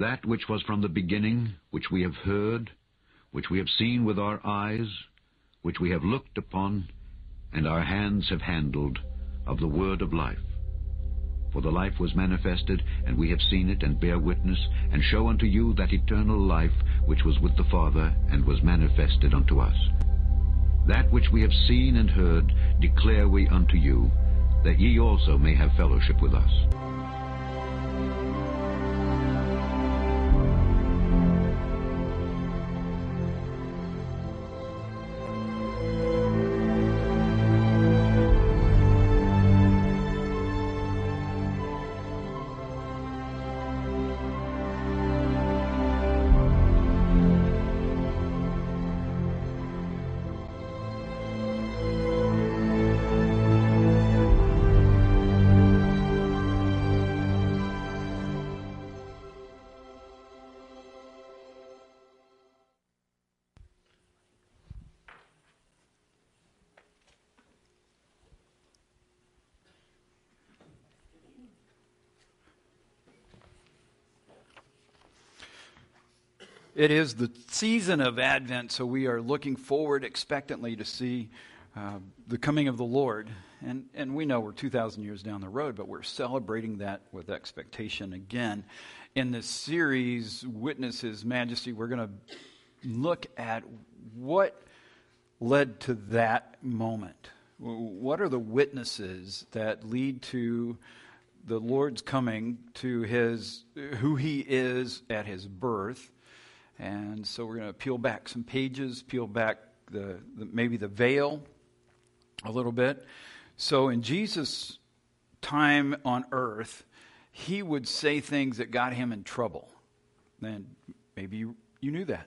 That which was from the beginning, which we have heard, which we have seen with our eyes, which we have looked upon, and our hands have handled, of the word of life. For the life was manifested, and we have seen it, and bear witness, and show unto you that eternal life which was with the Father, and was manifested unto us. That which we have seen and heard declare we unto you, that ye also may have fellowship with us. It is the season of Advent, so we are looking forward expectantly to see uh, the coming of the Lord. And, and we know we're 2,000 years down the road, but we're celebrating that with expectation again. In this series, Witness His Majesty, we're going to look at what led to that moment. What are the witnesses that lead to the Lord's coming, to his, who he is at his birth? And so we're going to peel back some pages, peel back the, the, maybe the veil a little bit. So in Jesus' time on earth, he would say things that got him in trouble. And maybe you, you knew that.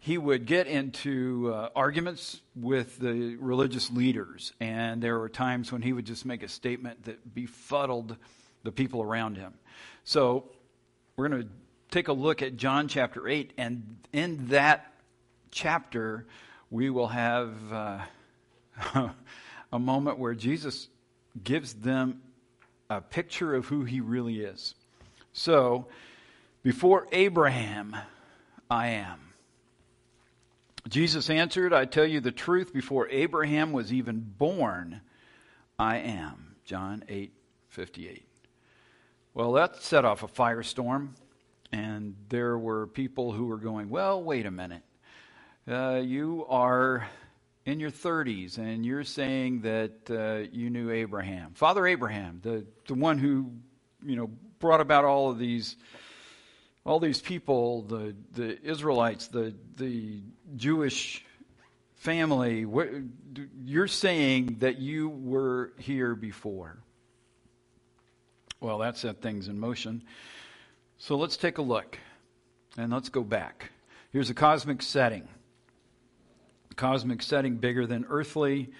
He would get into uh, arguments with the religious leaders, and there were times when he would just make a statement that befuddled the people around him. So we're going to take a look at John chapter 8, and in that chapter, we will have uh, a moment where Jesus gives them a picture of who he really is. So, before Abraham, I am. Jesus answered, I tell you the truth, before Abraham was even born, I am. John 8 58. Well, that set off a firestorm. And there were people who were going, Well, wait a minute. Uh, you are in your 30s and you're saying that uh, you knew Abraham. Father Abraham, the, the one who, you know, brought about all of these all these people, the, the Israelites, the, the Jewish family, you're saying that you were here before. Well, that set things in motion. So let's take a look and let's go back. Here's a cosmic setting. cosmic setting bigger than earthly,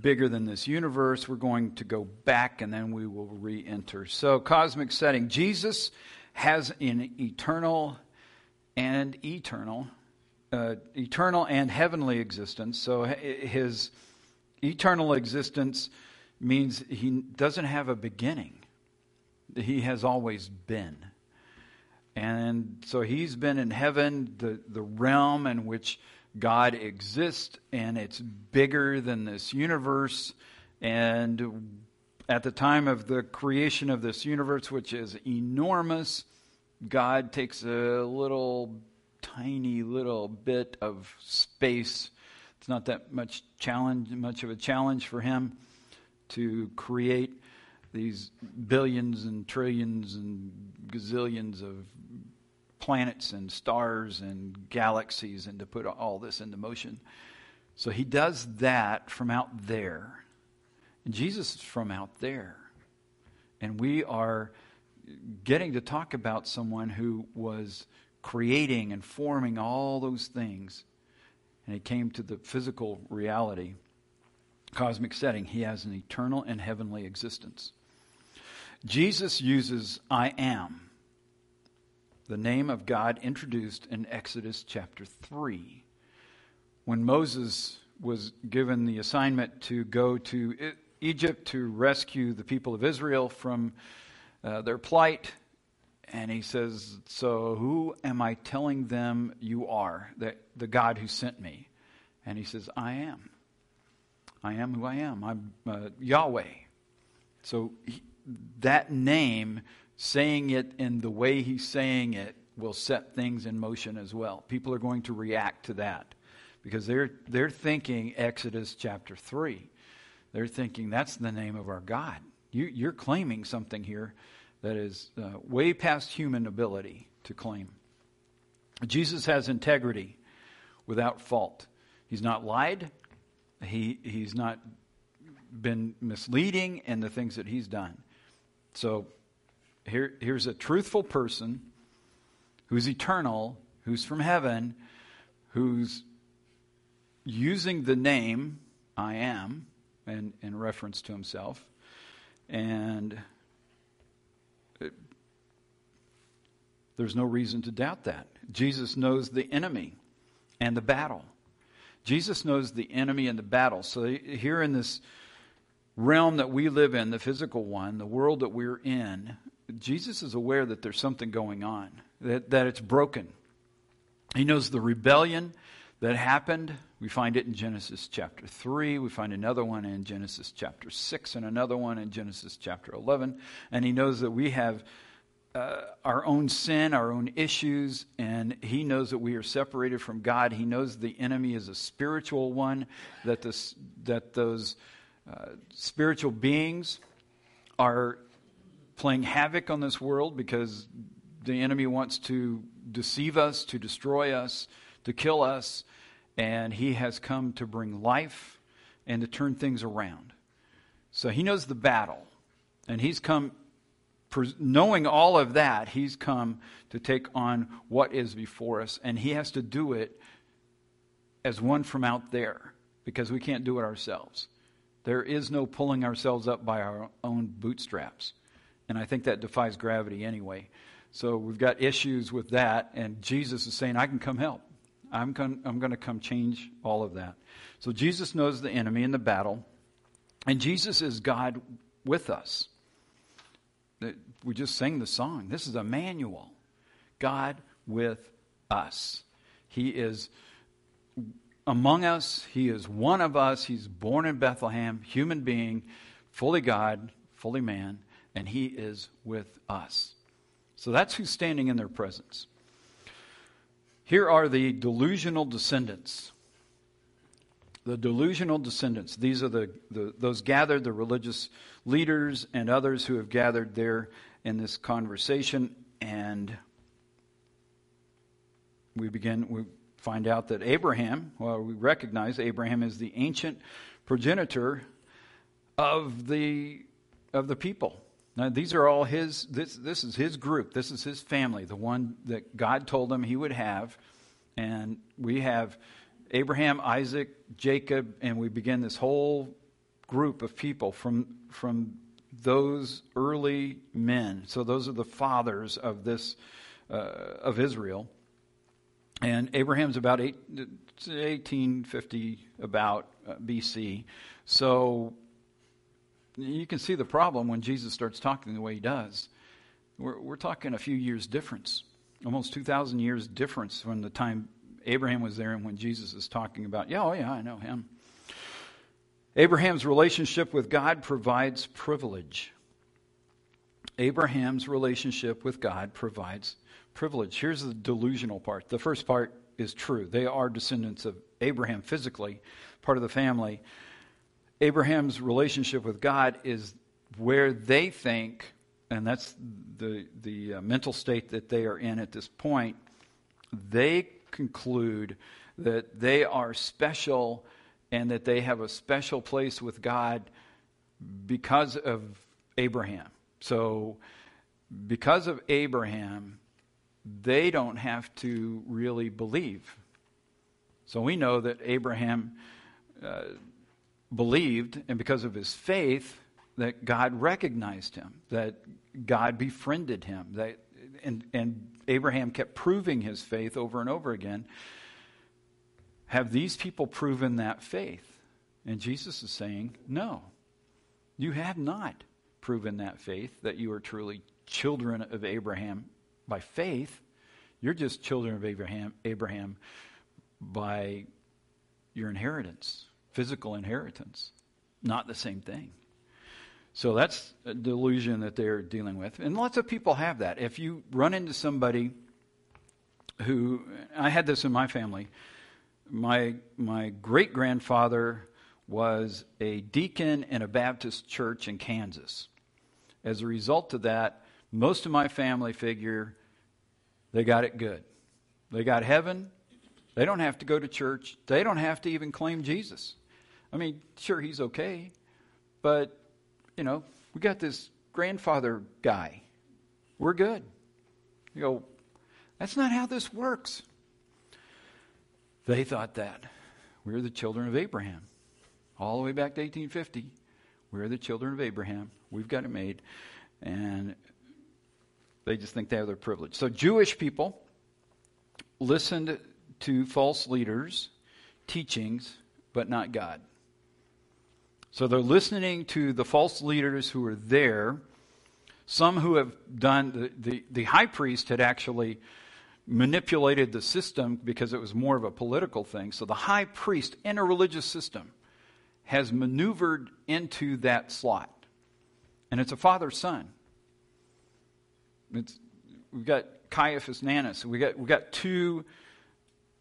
bigger than this universe. We're going to go back and then we will re enter. So, cosmic setting. Jesus has an eternal and eternal, uh, eternal and heavenly existence. So, his eternal existence means he doesn't have a beginning, he has always been. And so he's been in heaven, the, the realm in which God exists, and it's bigger than this universe. And at the time of the creation of this universe, which is enormous, God takes a little tiny little bit of space. It's not that much challenge, much of a challenge for him to create these billions and trillions and gazillions of planets and stars and galaxies and to put all this into motion. So he does that from out there. And Jesus is from out there. And we are getting to talk about someone who was creating and forming all those things. And it came to the physical reality, cosmic setting. He has an eternal and heavenly existence. Jesus uses I am, the name of God introduced in Exodus chapter 3. When Moses was given the assignment to go to Egypt to rescue the people of Israel from uh, their plight, And he says, So who am I telling them you are? The, the God who sent me. And he says, I am. I am who I am. I'm uh, Yahweh. So he, that name, saying it in the way he's saying it, will set things in motion as well. People are going to react to that because they're, they're thinking Exodus chapter 3. They're thinking that's the name of our God. You, you're claiming something here that is uh, way past human ability to claim. Jesus has integrity without fault. He's not lied. He, he's not been misleading in the things that he's done. So here, here's a truthful person who's eternal, who's from heaven, who's using the name I am and in reference to himself. And it, there's no reason to doubt that. Jesus knows the enemy and the battle. Jesus knows the enemy and the battle. So here in this realm that we live in, the physical one, the world that we're in, Jesus is aware that there's something going on, that, that it's broken. He knows the rebellion that happened. We find it in Genesis chapter 3. We find another one in Genesis chapter 6 and another one in Genesis chapter 11. And he knows that we have uh, our own sin, our own issues, and he knows that we are separated from God. He knows the enemy is a spiritual one, that, this, that those uh, spiritual beings are playing havoc on this world because the enemy wants to deceive us, to destroy us, to kill us, and he has come to bring life and to turn things around. So he knows the battle, and he's come, knowing all of that, he's come to take on what is before us, and he has to do it as one from out there because we can't do it ourselves. There is no pulling ourselves up by our own bootstraps. And I think that defies gravity anyway. So we've got issues with that, and Jesus is saying, I can come help. I'm, con- I'm going to come change all of that. So Jesus knows the enemy in the battle, and Jesus is God with us. We just sang the song. This is Emmanuel, God with us. He is among us. He is one of us. He's born in Bethlehem, human being, fully God, fully man, and He is with us. So that's who's standing in their presence. Here are the delusional descendants. The delusional descendants. These are the, the, those gathered, the religious leaders and others who have gathered there in this conversation. And we begin, we find out that Abraham, well, we recognize Abraham is the ancient progenitor of the, of the people. Now, these are all his, this, this is his group. This is his family, the one that God told him he would have. And we have Abraham, Isaac, Jacob, and we begin this whole group of people from, from those early men. So those are the fathers of this, uh, of Israel. And Abraham's about eight, 1850 about uh, BC. So you can see the problem when Jesus starts talking the way he does. We're, we're talking a few years difference, almost 2,000 years difference from the time Abraham was there and when Jesus is talking about, yeah, oh yeah, I know him. Abraham's relationship with God provides privilege. Abraham's relationship with God provides privilege. Here's the delusional part. The first part is true. They are descendants of Abraham physically, part of the family. Abraham's relationship with God is where they think, and that's the, the uh, mental state that they are in at this point, they conclude that they are special and that they have a special place with God because of Abraham. So, because of Abraham, they don't have to really believe. So, we know that Abraham. Uh, believed, and because of his faith, that God recognized him, that God befriended him, that, and, and Abraham kept proving his faith over and over again. Have these people proven that faith? And Jesus is saying, No, you have not proven that faith, that you are truly children of Abraham by faith. You're just children of Abraham, Abraham by your inheritance, physical inheritance. Not the same thing. So that's a delusion that they're dealing with. And lots of people have that. If you run into somebody who, I had this in my family. My, my great grandfather was a deacon in a Baptist church in Kansas. As a result of that, most of my family figure they got it good. They got heaven. They don't have to go to church. They don't have to even claim Jesus. I mean, sure, he's okay, but, you know, we got this grandfather guy. We're good. You go, that's not how this works. They thought that. We're the children of Abraham. All the way back to 1850. We're the children of Abraham. We've got it made. And they just think they have their privilege. So Jewish people listened to false leaders' teachings, but not God. So they're listening to the false leaders who are there. Some who have done, the, the, the high priest had actually manipulated the system because it was more of a political thing. So the high priest in a religious system has maneuvered into that slot. And it's a father son. It's, we've got Caiaphas and Annas. We got, we got two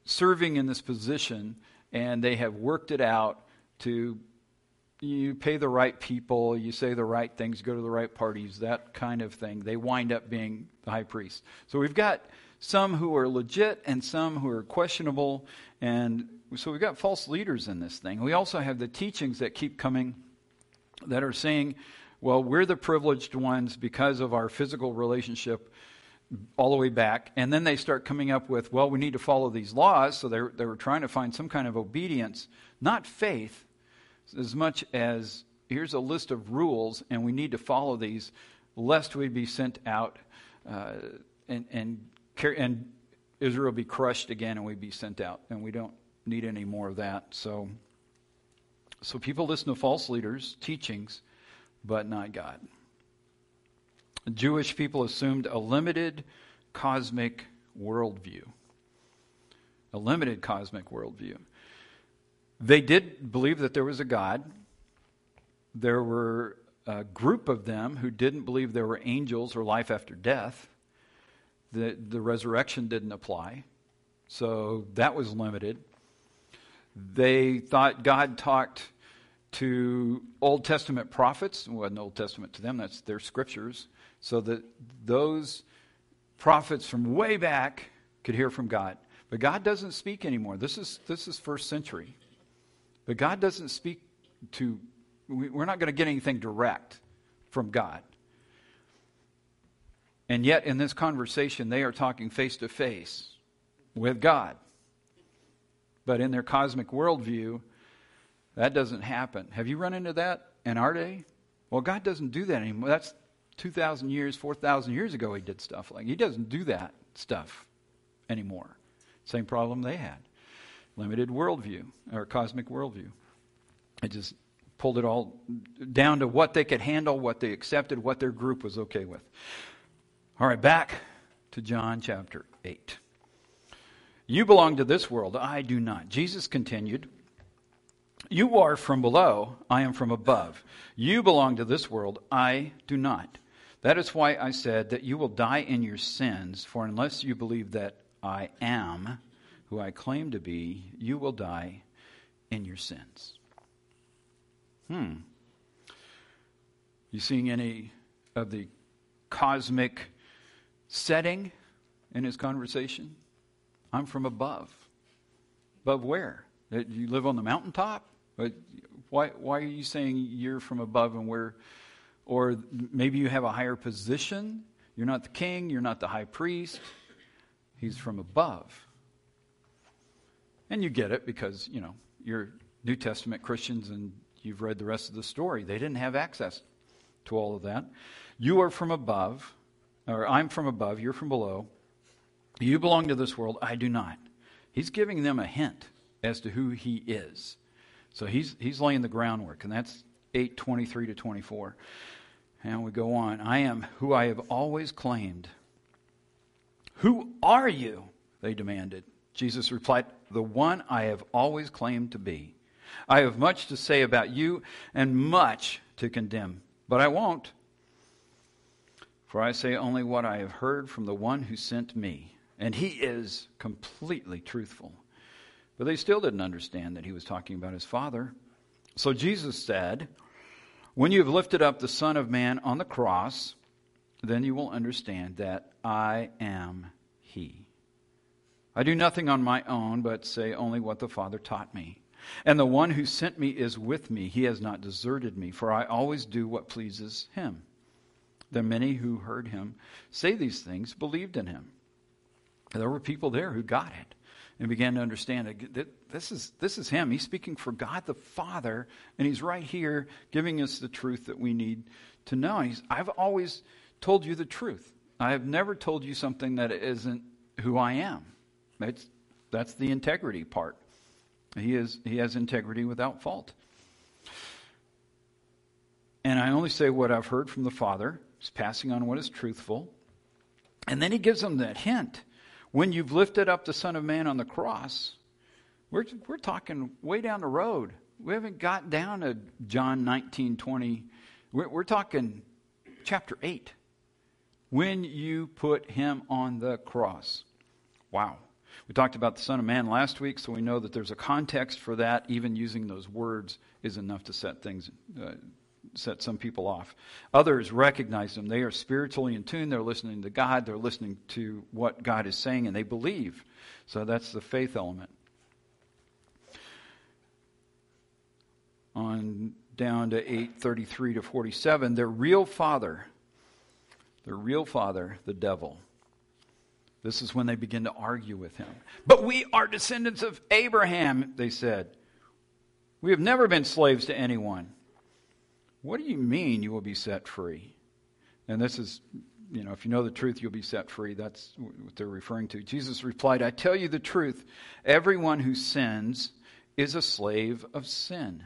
serving in this position, and they have worked it out to you pay the right people, you say the right things, go to the right parties, that kind of thing. They wind up being the high priest. So we've got some who are legit and some who are questionable. And so we've got false leaders in this thing. We also have the teachings that keep coming that are saying, well, we're the privileged ones because of our physical relationship all the way back. And then they start coming up with, well, we need to follow these laws. So they they were trying to find some kind of obedience, not faith as much as here's a list of rules and we need to follow these lest we be sent out uh, and, and, and Israel be crushed again and we be sent out. And we don't need any more of that. So, so people listen to false leaders' teachings, but not God. Jewish people assumed a limited cosmic worldview. A limited cosmic worldview. They did believe that there was a God. There were a group of them who didn't believe there were angels or life after death. The, the resurrection didn't apply. So that was limited. They thought God talked to Old Testament prophets. It wasn't Old Testament to them, that's their scriptures. So that those prophets from way back could hear from God. But God doesn't speak anymore. This is, this is first century. But God doesn't speak to, we're not going to get anything direct from God. And yet, in this conversation, they are talking face to face with God. But in their cosmic worldview, that doesn't happen. Have you run into that in our day? Well, God doesn't do that anymore. That's 2,000 years, 4,000 years ago, He did stuff like He doesn't do that stuff anymore. Same problem they had limited worldview or cosmic worldview. It just pulled it all down to what they could handle, what they accepted, what their group was okay with. All right, back to John chapter 8. You belong to this world, I do not. Jesus continued, You are from below, I am from above. You belong to this world, I do not. That is why I said that you will die in your sins, for unless you believe that I am, who I claim to be, you will die in your sins. Hmm. You seeing any of the cosmic setting in his conversation? I'm from above. Above where? You live on the mountaintop? Why, why are you saying you're from above and where? Or maybe you have a higher position. You're not the king, you're not the high priest. He's from above. And you get it because, you know, you're New Testament Christians and you've read the rest of the story. They didn't have access to all of that. You are from above, or I'm from above, you're from below. You belong to this world, I do not. He's giving them a hint as to who he is. So he's he's laying the groundwork, and that's 823 to 24. And we go on. I am who I have always claimed Who are you? They demanded. Jesus replied, The one I have always claimed to be. I have much to say about you and much to condemn, but I won't. For I say only what I have heard from the one who sent me, and he is completely truthful. But they still didn't understand that he was talking about his Father. So Jesus said, When you have lifted up the Son of Man on the cross, then you will understand that I am he. I do nothing on my own, but say only what the Father taught me. And the one who sent me is with me. He has not deserted me, for I always do what pleases him. The many who heard him say these things believed in him. There were people there who got it and began to understand that this is, this is him. He's speaking for God the Father, and he's right here giving us the truth that we need to know. He's, I've always told you the truth. I have never told you something that isn't who I am. That's, that's the integrity part. He, is, he has integrity without fault. And I only say what I've heard from the Father. He's passing on what is truthful. And then he gives them that hint. When you've lifted up the Son of Man on the cross, we're, we're talking way down the road. We haven't got down to John 19, 20. We're, we're talking chapter 8 when you put him on the cross. Wow. We talked about the Son of Man last week, so we know that there's a context for that. Even using those words is enough to set things, uh, set some people off. Others recognize them. They are spiritually in tune. They're listening to God. They're listening to what God is saying, and they believe. So that's the faith element. On down to 833 to 47, their real father their real father, the devil. This is when they begin to argue with him. But we are descendants of Abraham, they said. We have never been slaves to anyone. What do you mean you will be set free? And this is, you know, if you know the truth, you'll be set free. That's what they're referring to. Jesus replied, I tell you the truth. Everyone who sins is a slave of sin.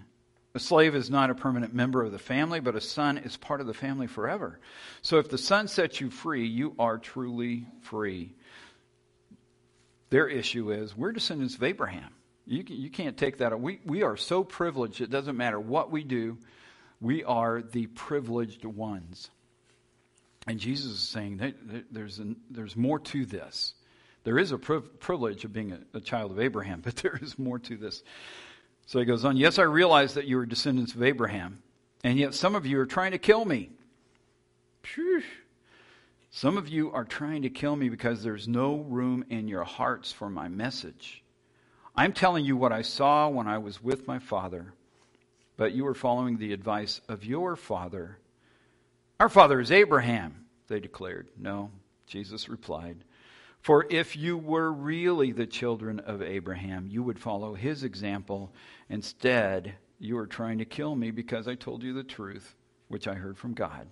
A slave is not a permanent member of the family, but a son is part of the family forever. So if the son sets you free, you are truly free. Their issue is we're descendants of Abraham. You, you can't take that. We, we are so privileged, it doesn't matter what we do, we are the privileged ones. And Jesus is saying that there's, an, there's more to this. There is a privilege of being a, a child of Abraham, but there is more to this. So he goes on, Yes, I realize that you are descendants of Abraham, and yet some of you are trying to kill me. Phew. Some of you are trying to kill me because there's no room in your hearts for my message. I'm telling you what I saw when I was with my father, but you are following the advice of your father. Our father is Abraham, they declared. No, Jesus replied. For if you were really the children of Abraham, you would follow his example. Instead, you are trying to kill me because I told you the truth, which I heard from God.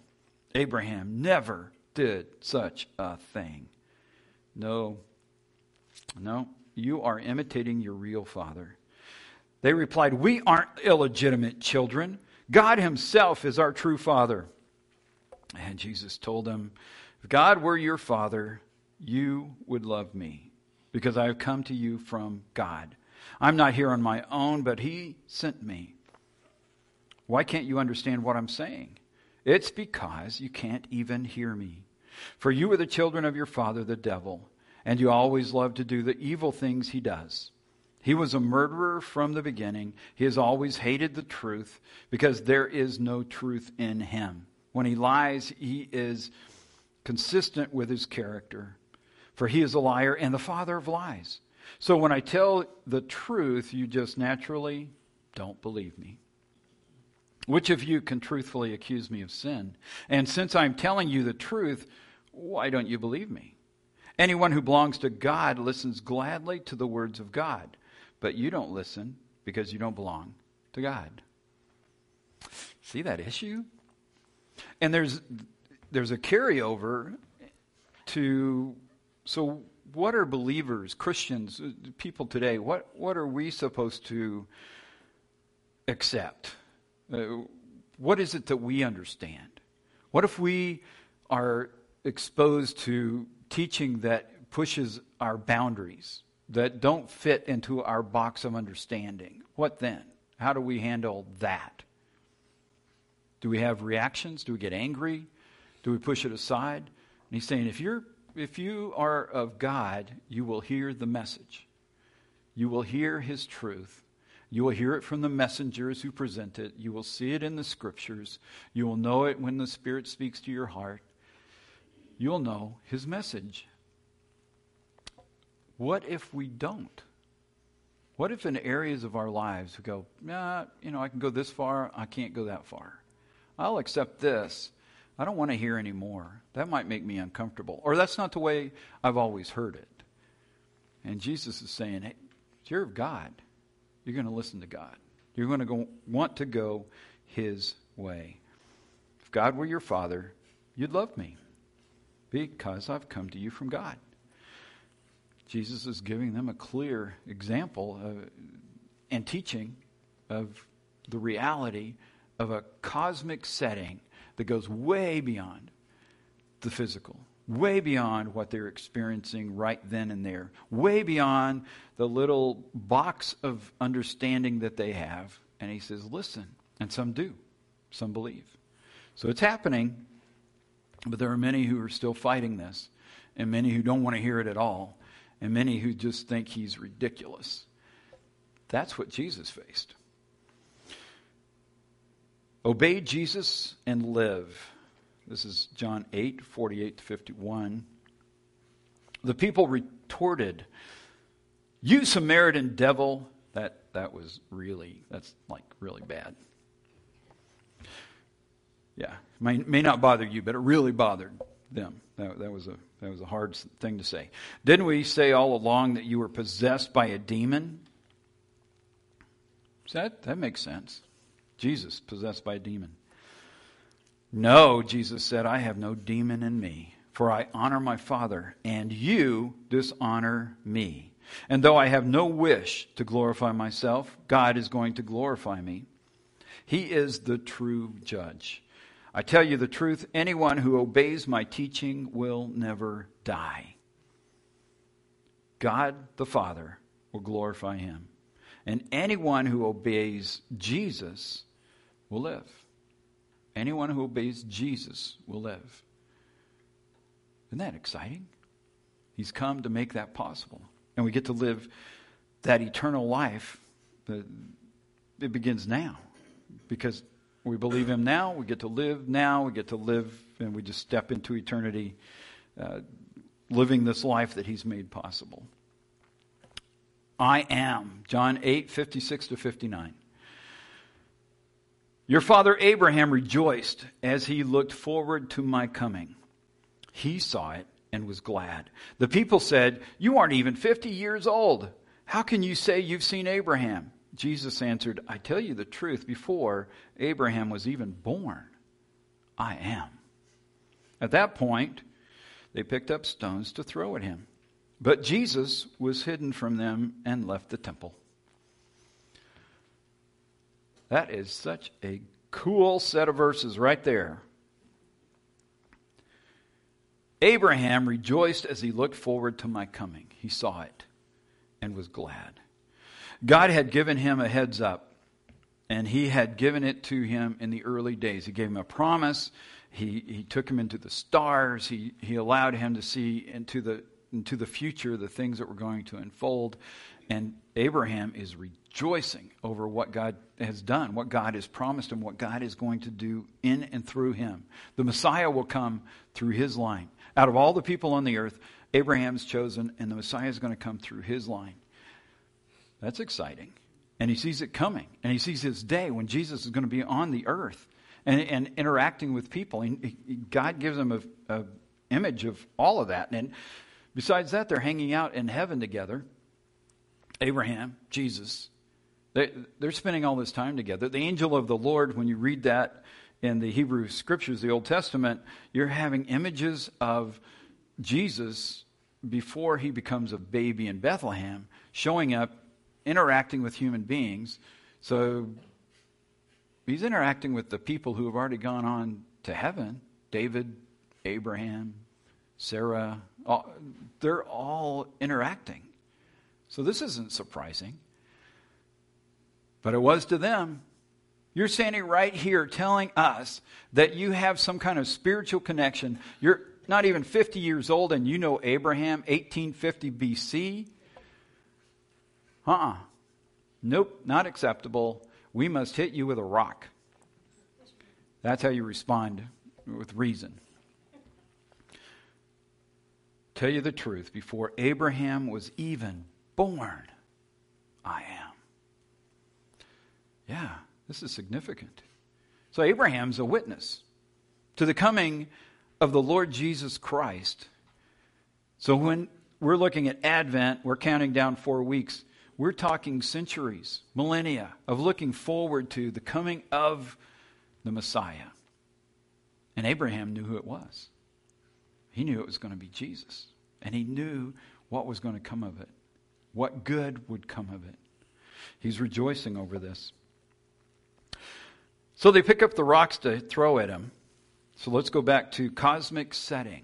Abraham never did such a thing. No, no, you are imitating your real father. They replied, We aren't illegitimate children. God Himself is our true father. And Jesus told them, If God were your father, you would love me because I have come to you from God. I'm not here on my own, but He sent me. Why can't you understand what I'm saying? It's because you can't even hear me. For you are the children of your father, the devil, and you always love to do the evil things he does. He was a murderer from the beginning. He has always hated the truth because there is no truth in him. When he lies, he is consistent with his character for he is a liar and the father of lies. So when I tell the truth, you just naturally don't believe me. Which of you can truthfully accuse me of sin? And since I'm telling you the truth, why don't you believe me? Anyone who belongs to God listens gladly to the words of God, but you don't listen because you don't belong to God. See that issue? And there's there's a carryover to so, what are believers, Christians, people today, what, what are we supposed to accept? Uh, what is it that we understand? What if we are exposed to teaching that pushes our boundaries, that don't fit into our box of understanding, what then? How do we handle that? Do we have reactions? Do we get angry? Do we push it aside? And he's saying, if you're if you are of God, you will hear the message. You will hear his truth. You will hear it from the messengers who present it. You will see it in the scriptures. You will know it when the Spirit speaks to your heart. You'll know his message. What if we don't? What if in areas of our lives we go, nah, you know, I can go this far, I can't go that far. I'll accept this. I don't want to hear anymore. That might make me uncomfortable. Or that's not the way I've always heard it. And Jesus is saying, hey, you're of God. You're going to listen to God. You're going to go, want to go His way. If God were your Father, you'd love me because I've come to you from God. Jesus is giving them a clear example of, and teaching of the reality of a cosmic setting that goes way beyond the physical, way beyond what they're experiencing right then and there, way beyond the little box of understanding that they have. And he says, Listen. And some do, some believe. So it's happening, but there are many who are still fighting this, and many who don't want to hear it at all, and many who just think he's ridiculous. That's what Jesus faced. Obey Jesus and live. This is John 8, 48 to 51. The people retorted, You Samaritan devil. That, that was really, that's like really bad. Yeah, may, may not bother you, but it really bothered them. That, that, was a, that was a hard thing to say. Didn't we say all along that you were possessed by a demon? That, that makes sense. Jesus possessed by a demon. No, Jesus said, I have no demon in me, for I honor my Father, and you dishonor me. And though I have no wish to glorify myself, God is going to glorify me. He is the true judge. I tell you the truth, anyone who obeys my teaching will never die. God the Father will glorify him. And anyone who obeys Jesus will live. Anyone who obeys Jesus will live. Isn't that exciting? He's come to make that possible. And we get to live that eternal life. It begins now. Because we believe Him now, we get to live now, we get to live, and we just step into eternity uh, living this life that He's made possible. I am. John 8, 56 to 59. Your father Abraham rejoiced as he looked forward to my coming. He saw it and was glad. The people said, You aren't even 50 years old. How can you say you've seen Abraham? Jesus answered, I tell you the truth, before Abraham was even born, I am. At that point, they picked up stones to throw at him. But Jesus was hidden from them and left the temple. That is such a cool set of verses right there. Abraham rejoiced as he looked forward to my coming. He saw it and was glad. God had given him a heads up, and he had given it to him in the early days. He gave him a promise. He, he took him into the stars. He, he allowed him to see into the into the future, the things that were going to unfold. And Abraham is rejoicing over what God has done, what God has promised him, what God is going to do in and through him. The Messiah will come through his line. Out of all the people on the earth, Abraham's chosen, and the Messiah is going to come through his line. That's exciting. And he sees it coming. And he sees his day when Jesus is going to be on the earth and, and interacting with people. And God gives him an image of all of that. And Besides that, they're hanging out in heaven together. Abraham, Jesus, they, they're spending all this time together. The angel of the Lord, when you read that in the Hebrew scriptures, the Old Testament, you're having images of Jesus before he becomes a baby in Bethlehem, showing up, interacting with human beings. So he's interacting with the people who have already gone on to heaven David, Abraham, Sarah, all, they're all interacting. So this isn't surprising. But it was to them. You're standing right here telling us that you have some kind of spiritual connection. You're not even 50 years old and you know Abraham, 1850 BC. Uh uh Nope, not acceptable. We must hit you with a rock. That's how you respond with reason. Tell you the truth, before Abraham was even born, I am. Yeah, this is significant. So Abraham's a witness to the coming of the Lord Jesus Christ. So when we're looking at Advent, we're counting down four weeks. We're talking centuries, millennia of looking forward to the coming of the Messiah. And Abraham knew who it was. He knew it was going to be Jesus. And he knew what was going to come of it, what good would come of it. He's rejoicing over this. So they pick up the rocks to throw at him. So let's go back to cosmic setting.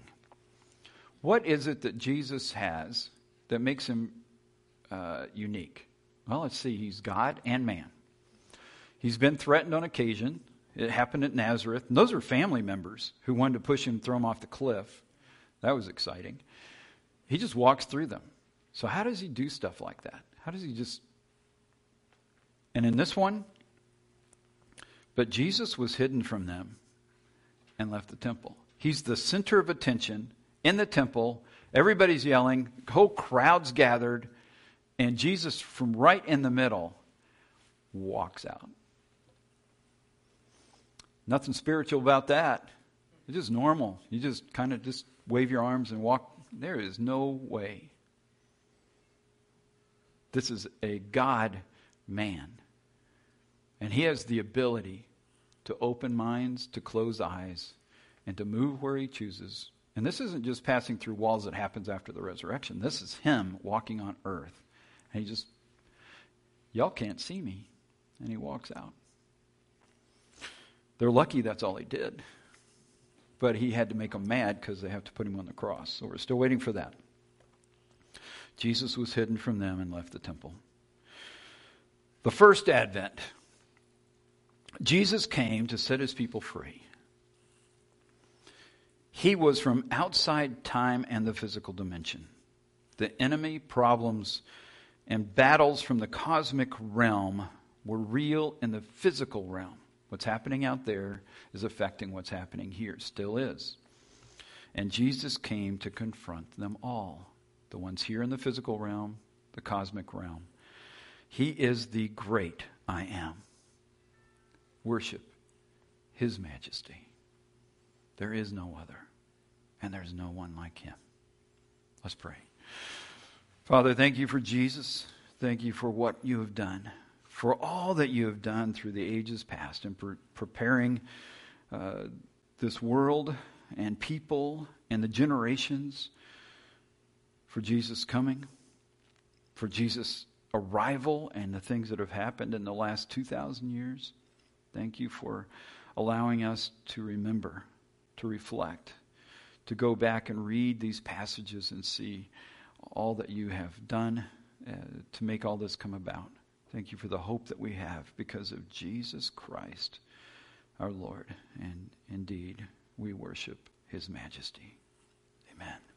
What is it that Jesus has that makes him uh, unique? Well, let's see. He's God and man. He's been threatened on occasion. It happened at Nazareth. And those are family members who wanted to push him, throw him off the cliff. That was exciting. He just walks through them. So, how does he do stuff like that? How does he just. And in this one, but Jesus was hidden from them and left the temple. He's the center of attention in the temple. Everybody's yelling, whole crowd's gathered, and Jesus, from right in the middle, walks out. Nothing spiritual about that. It's just normal. You just kind of just wave your arms and walk. There is no way. This is a God man. And he has the ability to open minds, to close eyes, and to move where he chooses. And this isn't just passing through walls that happens after the resurrection. This is him walking on earth. He just, y'all can't see me. And he walks out. They're lucky that's all he did. But he had to make them mad because they have to put him on the cross. So we're still waiting for that. Jesus was hidden from them and left the temple. The first advent, Jesus came to set his people free. He was from outside time and the physical dimension. The enemy, problems, and battles from the cosmic realm were real in the physical realm. What's happening out there is affecting what's happening here, still is. And Jesus came to confront them all the ones here in the physical realm, the cosmic realm. He is the great I am. Worship His majesty. There is no other, and there's no one like Him. Let's pray. Father, thank you for Jesus. Thank you for what you have done for all that you have done through the ages past in pre- preparing uh, this world and people and the generations for Jesus' coming, for Jesus' arrival, and the things that have happened in the last 2,000 years. Thank you for allowing us to remember, to reflect, to go back and read these passages and see all that you have done uh, to make all this come about. Thank you for the hope that we have because of Jesus Christ, our Lord. And indeed, we worship his majesty. Amen.